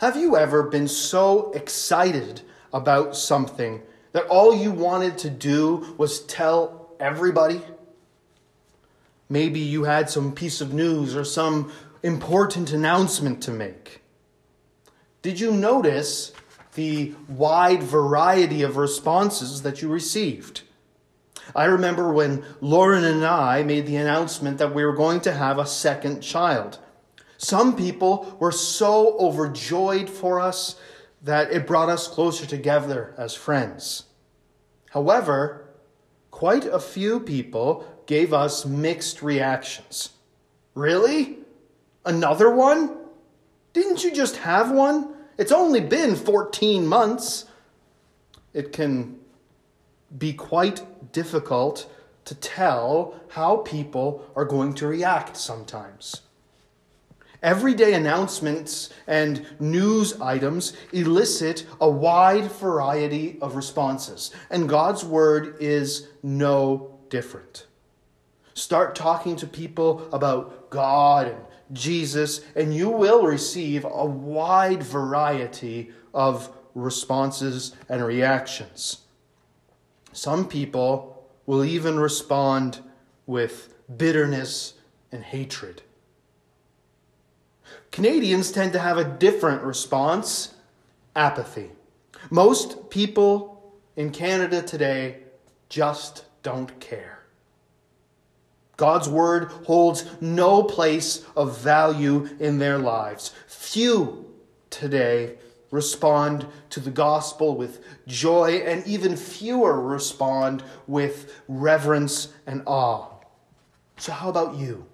Have you ever been so excited about something that all you wanted to do was tell everybody? Maybe you had some piece of news or some important announcement to make. Did you notice the wide variety of responses that you received? I remember when Lauren and I made the announcement that we were going to have a second child. Some people were so overjoyed for us that it brought us closer together as friends. However, quite a few people gave us mixed reactions. Really? Another one? Didn't you just have one? It's only been 14 months. It can be quite difficult to tell how people are going to react sometimes. Everyday announcements and news items elicit a wide variety of responses, and God's Word is no different. Start talking to people about God and Jesus, and you will receive a wide variety of responses and reactions. Some people will even respond with bitterness and hatred. Canadians tend to have a different response apathy. Most people in Canada today just don't care. God's word holds no place of value in their lives. Few today respond to the gospel with joy, and even fewer respond with reverence and awe. So, how about you?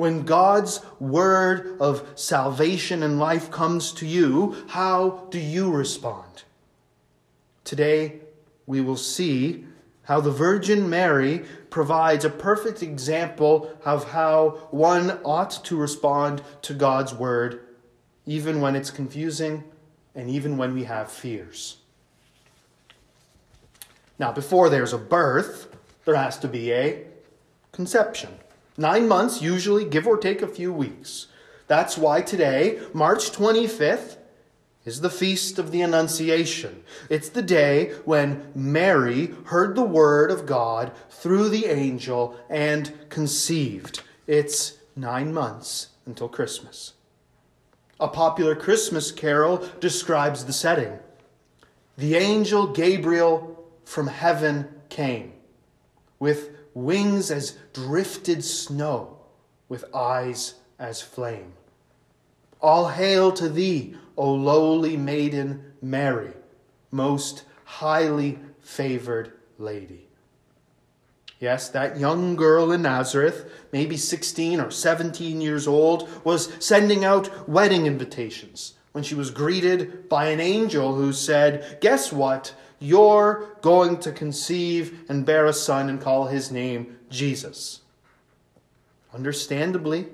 When God's word of salvation and life comes to you, how do you respond? Today, we will see how the Virgin Mary provides a perfect example of how one ought to respond to God's word, even when it's confusing and even when we have fears. Now, before there's a birth, there has to be a conception. Nine months, usually, give or take a few weeks. That's why today, March 25th, is the feast of the Annunciation. It's the day when Mary heard the word of God through the angel and conceived. It's nine months until Christmas. A popular Christmas carol describes the setting. The angel Gabriel from heaven came with wings as drifted snow, with eyes as flame. All hail to thee, O lowly maiden Mary, most highly favored lady. Yes, that young girl in Nazareth, maybe 16 or 17 years old, was sending out wedding invitations when she was greeted by an angel who said, Guess what? You're going to conceive and bear a son and call his name Jesus. Understandably,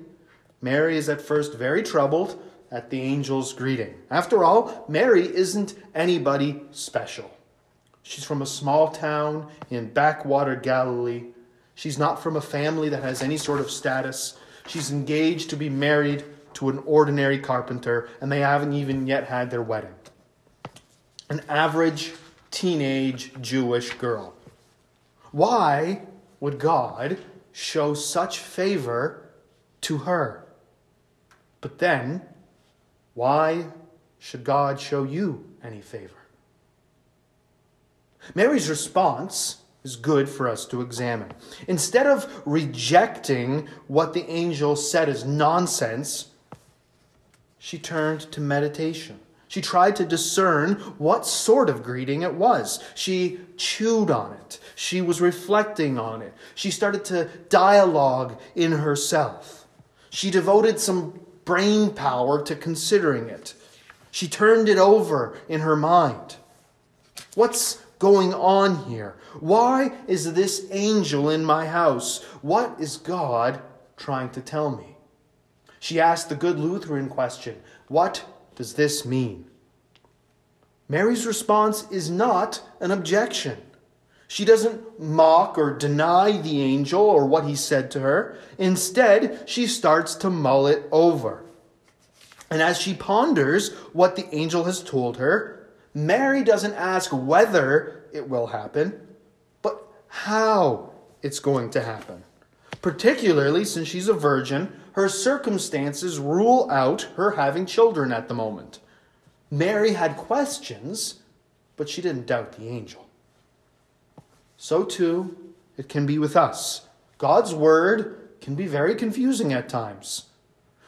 Mary is at first very troubled at the angel's greeting. After all, Mary isn't anybody special. She's from a small town in backwater Galilee. She's not from a family that has any sort of status. She's engaged to be married to an ordinary carpenter, and they haven't even yet had their wedding. An average teenage Jewish girl. Why would God show such favor to her? But then, why should God show you any favor? Mary's response is good for us to examine. Instead of rejecting what the angel said as nonsense, she turned to meditation. She tried to discern what sort of greeting it was. She chewed on it. She was reflecting on it. She started to dialogue in herself. She devoted some brain power to considering it. She turned it over in her mind. What's going on here? Why is this angel in my house? What is God trying to tell me? She asked the good Lutheran question What does this mean? Mary's response is not an objection. She doesn't mock or deny the angel or what he said to her. Instead, she starts to mull it over. And as she ponders what the angel has told her, Mary doesn't ask whether it will happen, but how it's going to happen. Particularly since she's a virgin, her circumstances rule out her having children at the moment. Mary had questions, but she didn't doubt the angel. So too, it can be with us. God's word can be very confusing at times.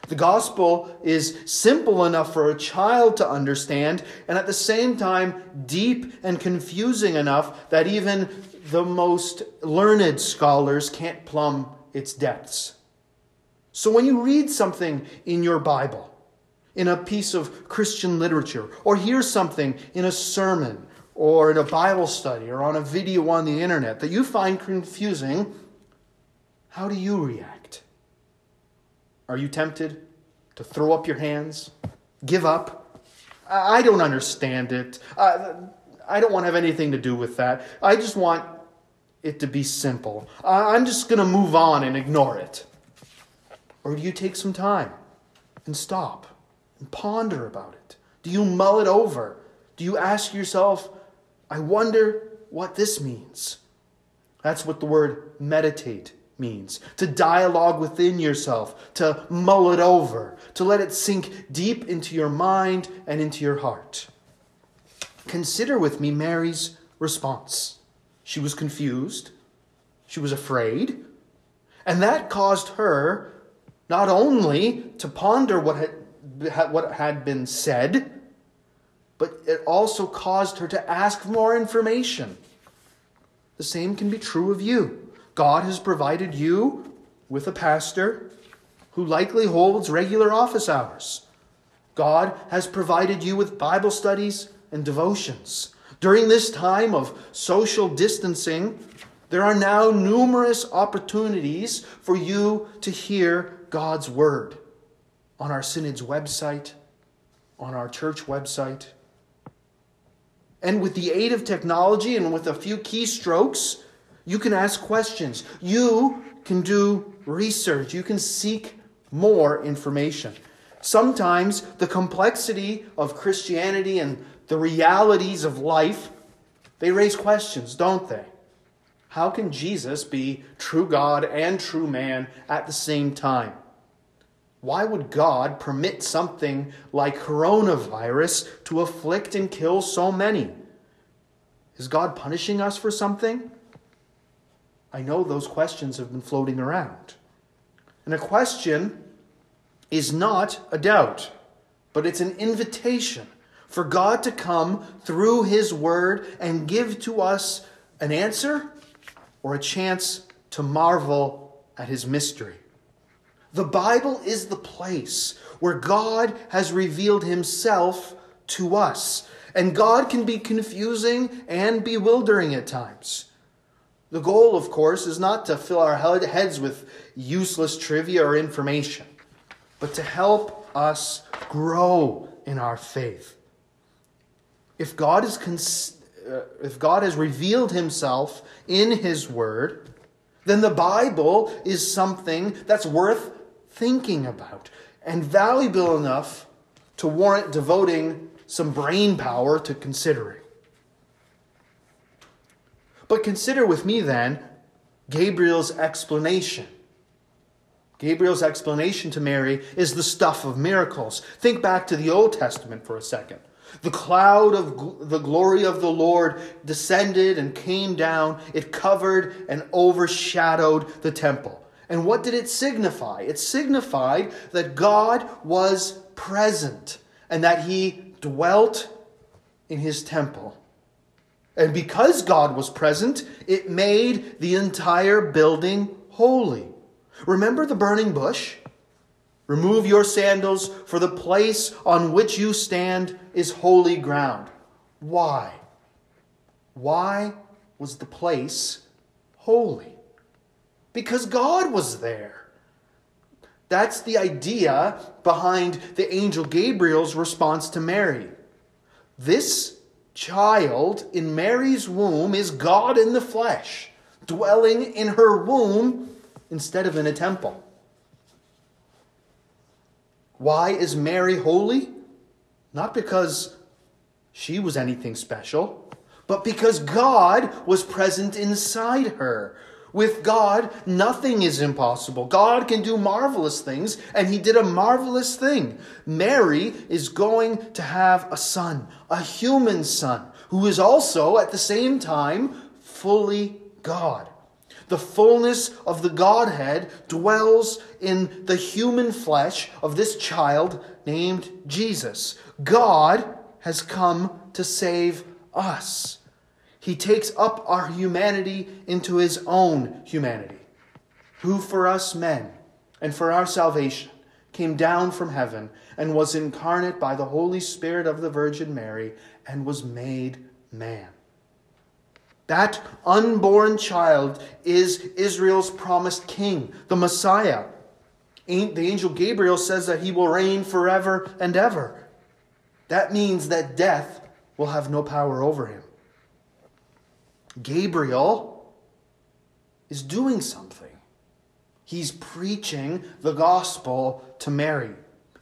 The gospel is simple enough for a child to understand, and at the same time, deep and confusing enough that even the most learned scholars can't plumb its depths. So when you read something in your Bible, in a piece of Christian literature, or hear something in a sermon, or in a Bible study, or on a video on the internet that you find confusing, how do you react? Are you tempted to throw up your hands? Give up? I don't understand it. I don't want to have anything to do with that. I just want it to be simple. I'm just going to move on and ignore it. Or do you take some time and stop and ponder about it? Do you mull it over? Do you ask yourself, I wonder what this means? That's what the word meditate means to dialogue within yourself, to mull it over, to let it sink deep into your mind and into your heart. Consider with me Mary's response. She was confused, she was afraid, and that caused her not only to ponder what had, what had been said, but it also caused her to ask for more information. The same can be true of you. God has provided you with a pastor who likely holds regular office hours. God has provided you with Bible studies and devotions. During this time of social distancing, there are now numerous opportunities for you to hear God's word on our synod's website, on our church website. And with the aid of technology and with a few keystrokes, you can ask questions. You can do research. You can seek more information. Sometimes the complexity of Christianity and the realities of life, they raise questions, don't they? How can Jesus be true God and true man at the same time? Why would God permit something like coronavirus to afflict and kill so many? Is God punishing us for something? I know those questions have been floating around. And a question is not a doubt, but it's an invitation for God to come through His Word and give to us an answer or a chance to marvel at His mystery. The Bible is the place where God has revealed Himself to us. And God can be confusing and bewildering at times. The goal, of course, is not to fill our heads with useless trivia or information, but to help us grow in our faith. If God, is cons- uh, if God has revealed himself in his word, then the Bible is something that's worth thinking about and valuable enough to warrant devoting some brain power to considering. But consider with me then Gabriel's explanation. Gabriel's explanation to Mary is the stuff of miracles. Think back to the Old Testament for a second. The cloud of gl- the glory of the Lord descended and came down. It covered and overshadowed the temple. And what did it signify? It signified that God was present and that he dwelt in his temple. And because God was present, it made the entire building holy. Remember the burning bush? Remove your sandals, for the place on which you stand is holy ground. Why? Why was the place holy? Because God was there. That's the idea behind the angel Gabriel's response to Mary. This child in Mary's womb is God in the flesh, dwelling in her womb instead of in a temple. Why is Mary holy? Not because she was anything special, but because God was present inside her. With God, nothing is impossible. God can do marvelous things, and He did a marvelous thing. Mary is going to have a son, a human son, who is also at the same time fully God. The fullness of the Godhead dwells in the human flesh of this child named Jesus. God has come to save us. He takes up our humanity into his own humanity, who for us men and for our salvation came down from heaven and was incarnate by the Holy Spirit of the Virgin Mary and was made man. That unborn child is Israel's promised king, the Messiah. The angel Gabriel says that he will reign forever and ever. That means that death will have no power over him. Gabriel is doing something. He's preaching the gospel to Mary.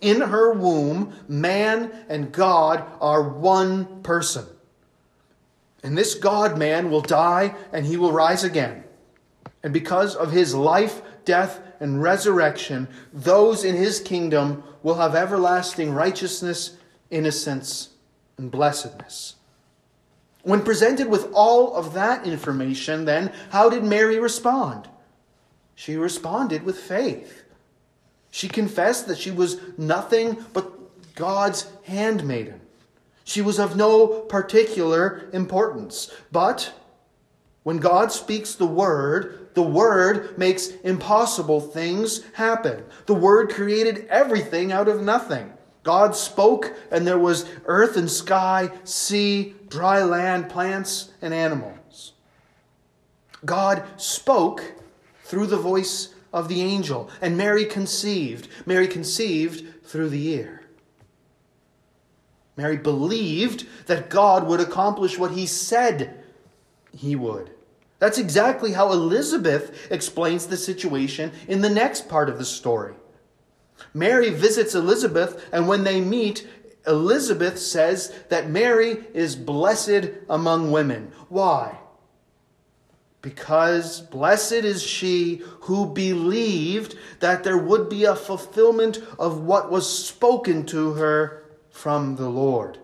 In her womb, man and God are one person. And this God man will die and he will rise again. And because of his life, death, and resurrection, those in his kingdom will have everlasting righteousness, innocence, and blessedness. When presented with all of that information, then, how did Mary respond? She responded with faith. She confessed that she was nothing but God's handmaiden. She was of no particular importance. But when God speaks the word, the word makes impossible things happen. The word created everything out of nothing. God spoke, and there was earth and sky, sea, dry land, plants, and animals. God spoke through the voice of the angel, and Mary conceived. Mary conceived through the ear. Mary believed that God would accomplish what he said he would. That's exactly how Elizabeth explains the situation in the next part of the story. Mary visits Elizabeth, and when they meet, Elizabeth says that Mary is blessed among women. Why? Because blessed is she who believed that there would be a fulfillment of what was spoken to her from the Lord.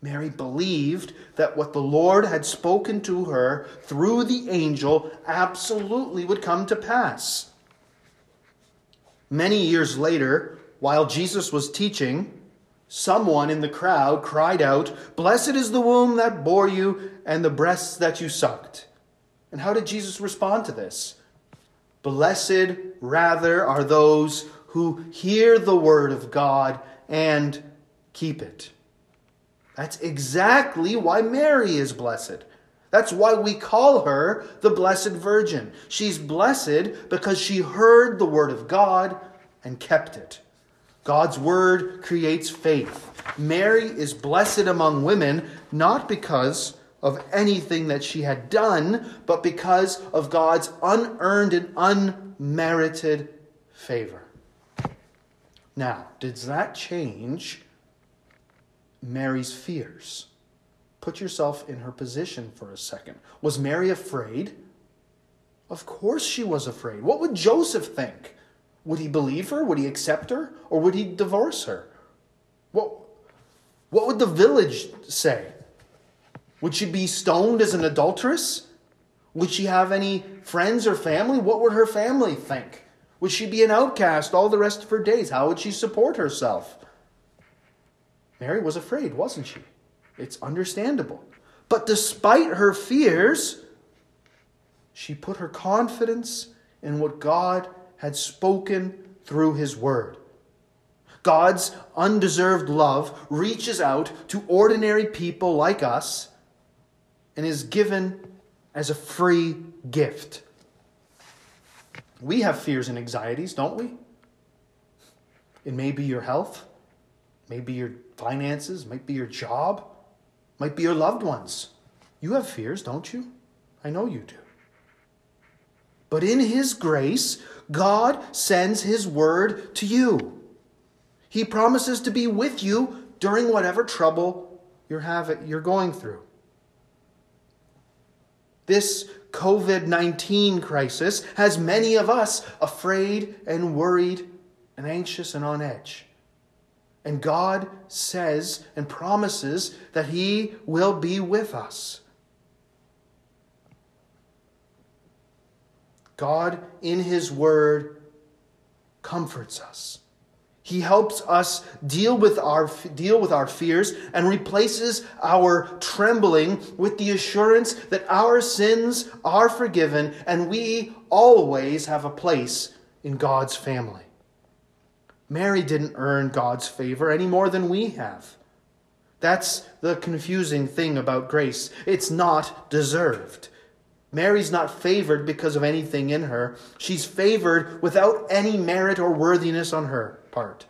Mary believed that what the Lord had spoken to her through the angel absolutely would come to pass. Many years later, while Jesus was teaching, someone in the crowd cried out, Blessed is the womb that bore you and the breasts that you sucked. And how did Jesus respond to this? Blessed rather are those who hear the word of God and keep it. That's exactly why Mary is blessed. That's why we call her the Blessed Virgin. She's blessed because she heard the Word of God and kept it. God's Word creates faith. Mary is blessed among women not because of anything that she had done, but because of God's unearned and unmerited favor. Now, does that change Mary's fears. Put yourself in her position for a second. Was Mary afraid? Of course she was afraid. What would Joseph think? Would he believe her? Would he accept her? Or would he divorce her? What, what would the village say? Would she be stoned as an adulteress? Would she have any friends or family? What would her family think? Would she be an outcast all the rest of her days? How would she support herself? Mary was afraid, wasn't she? It's understandable. But despite her fears, she put her confidence in what God had spoken through his word. God's undeserved love reaches out to ordinary people like us and is given as a free gift. We have fears and anxieties, don't we? It may be your health, maybe your finances, might be your job, might be your loved ones. You have fears, don't you? I know you do. But in His grace, God sends His word to you. He promises to be with you during whatever trouble you're, having, you're going through. This COVID 19 crisis has many of us afraid and worried and anxious and on edge. And God says and promises that He will be with us. God, in His Word, comforts us. He helps us deal with our deal with our fears and replaces our trembling with the assurance that our sins are forgiven and we always have a place in God's family. Mary didn't earn God's favor any more than we have. That's the confusing thing about grace. It's not deserved. Mary's not favored because of anything in her. She's favored without any merit or worthiness on her part.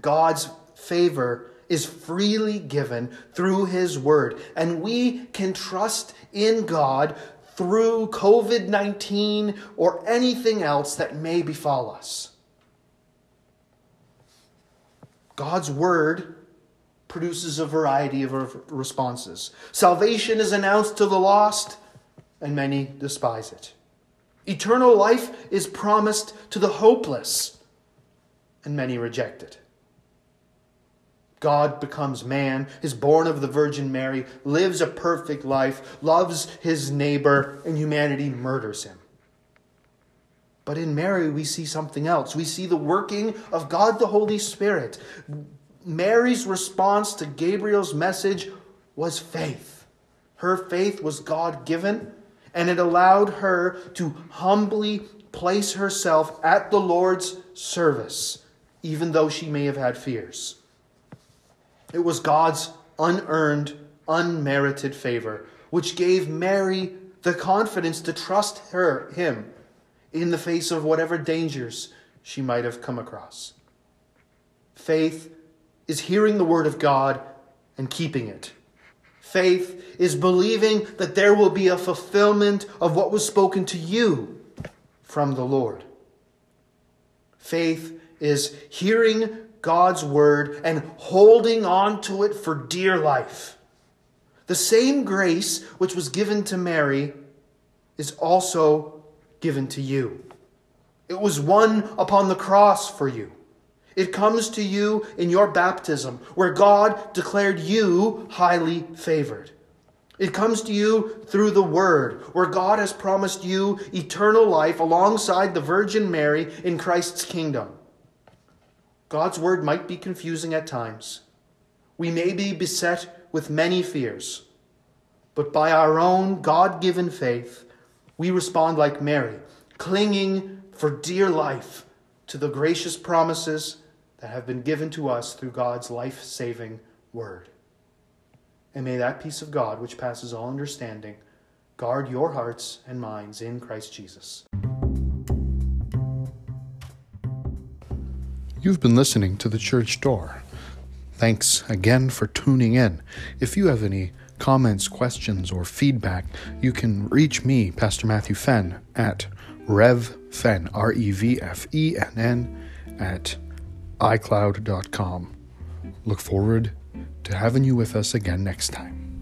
God's favor is freely given through His Word, and we can trust in God through COVID 19 or anything else that may befall us. God's Word produces a variety of responses. Salvation is announced to the lost and many despise it. Eternal life is promised to the hopeless, and many reject it. God becomes man, is born of the Virgin Mary, lives a perfect life, loves his neighbor, and humanity murders him. But in Mary, we see something else. We see the working of God the Holy Spirit. Mary's response to Gabriel's message was faith. Her faith was God given, and it allowed her to humbly place herself at the Lord's service, even though she may have had fears. It was God's unearned, unmerited favor, which gave Mary the confidence to trust her, him, in the face of whatever dangers she might have come across. Faith is hearing the word of God and keeping it. Faith is believing that there will be a fulfillment of what was spoken to you from the Lord. Faith is hearing God's word and holding on to it for dear life. The same grace which was given to Mary is also given to you. It was won upon the cross for you. It comes to you in your baptism, where God declared you highly favored. It comes to you through the Word, where God has promised you eternal life alongside the Virgin Mary in Christ's kingdom. God's Word might be confusing at times. We may be beset with many fears, but by our own God given faith, we respond like Mary, clinging for dear life to the gracious promises that have been given to us through God's life saving word. And may that peace of God, which passes all understanding, guard your hearts and minds in Christ Jesus. You've been listening to The Church Door. Thanks again for tuning in. If you have any comments, questions, or feedback, you can reach me, Pastor Matthew Fenn, at revfenn, R E V F E N N, at iCloud.com. Look forward to having you with us again next time.